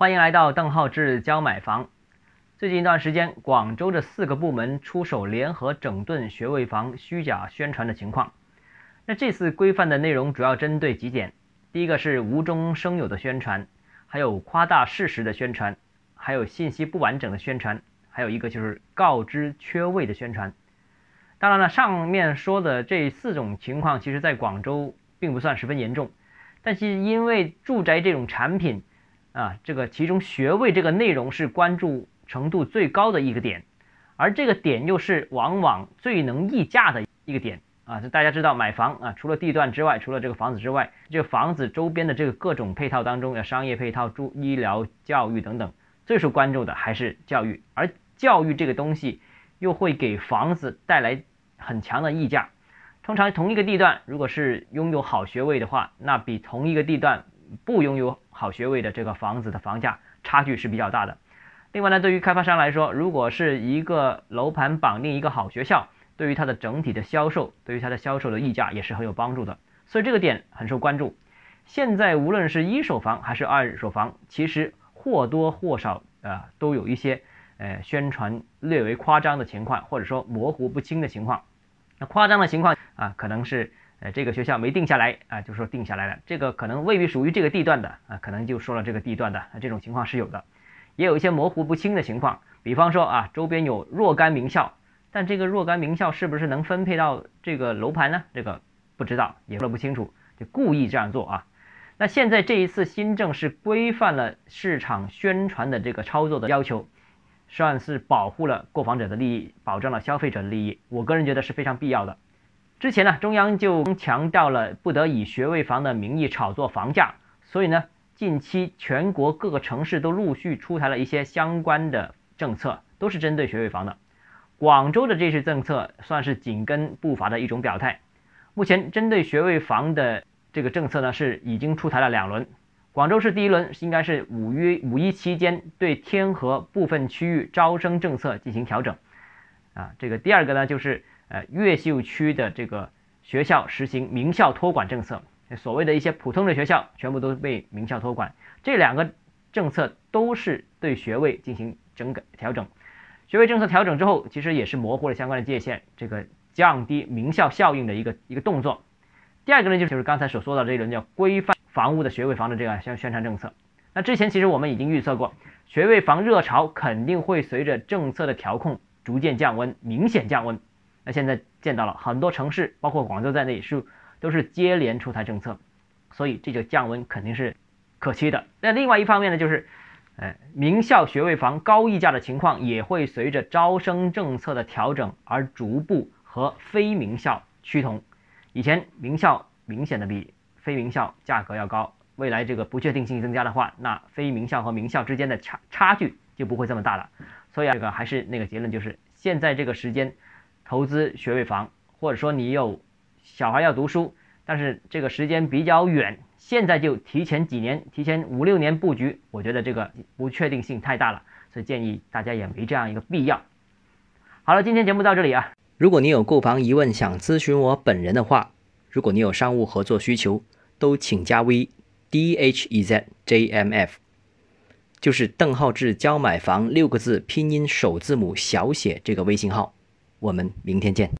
欢迎来到邓浩志教买房。最近一段时间，广州的四个部门出手联合整顿学位房虚假宣传的情况。那这次规范的内容主要针对几点：第一个是无中生有的宣传，还有夸大事实的宣传，还有信息不完整的宣传，还有一个就是告知缺位的宣传。当然了，上面说的这四种情况，其实在广州并不算十分严重，但是因为住宅这种产品啊，这个其中学位这个内容是关注程度最高的一个点，而这个点又是往往最能溢价的一个点啊。大家知道买房啊，除了地段之外，除了这个房子之外，这个房子周边的这个各种配套当中，要商业配套、住医疗、教育等等，最受关注的还是教育，而教育这个东西又会给房子带来。很强的溢价，通常同一个地段，如果是拥有好学位的话，那比同一个地段不拥有好学位的这个房子的房价差距是比较大的。另外呢，对于开发商来说，如果是一个楼盘绑定一个好学校，对于它的整体的销售，对于它的销售的溢价也是很有帮助的。所以这个点很受关注。现在无论是一手房还是二手房，其实或多或少啊都有一些呃宣传略为夸张的情况，或者说模糊不清的情况。那夸张的情况啊，可能是呃这个学校没定下来啊，就说定下来了。这个可能未必属于这个地段的啊，可能就说了这个地段的啊，这种情况是有的。也有一些模糊不清的情况，比方说啊，周边有若干名校，但这个若干名校是不是能分配到这个楼盘呢？这个不知道，也说不清楚，就故意这样做啊。那现在这一次新政是规范了市场宣传的这个操作的要求。算是保护了购房者的利益，保障了消费者的利益。我个人觉得是非常必要的。之前呢，中央就强调了不得以学位房的名义炒作房价，所以呢，近期全国各个城市都陆续出台了一些相关的政策，都是针对学位房的。广州的这些政策算是紧跟步伐的一种表态。目前针对学位房的这个政策呢，是已经出台了两轮。广州市第一轮应该是五一五一期间对天河部分区域招生政策进行调整，啊，这个第二个呢就是呃越秀区的这个学校实行名校托管政策，所谓的一些普通的学校全部都被名校托管，这两个政策都是对学位进行整改调整，学位政策调整之后，其实也是模糊了相关的界限，这个降低名校效应的一个一个动作。第二个呢就是刚才所说的这一轮叫规范。房屋的学位房的这个宣宣传政策，那之前其实我们已经预测过，学位房热潮肯定会随着政策的调控逐渐降温，明显降温。那现在见到了很多城市，包括广州在内是都是接连出台政策，所以这个降温肯定是可期的。那另外一方面呢，就是，呃，名校学位房高溢价的情况也会随着招生政策的调整而逐步和非名校趋同。以前名校明显的比。非名校价格要高，未来这个不确定性增加的话，那非名校和名校之间的差差距就不会这么大了。所以啊，这个还是那个结论，就是现在这个时间投资学位房，或者说你有小孩要读书，但是这个时间比较远，现在就提前几年，提前五六年布局，我觉得这个不确定性太大了，所以建议大家也没这样一个必要。好了，今天节目到这里啊。如果你有购房疑问想咨询我本人的话。如果你有商务合作需求，都请加 V D H E Z J M F，就是邓浩志教买房六个字拼音首字母小写这个微信号。我们明天见。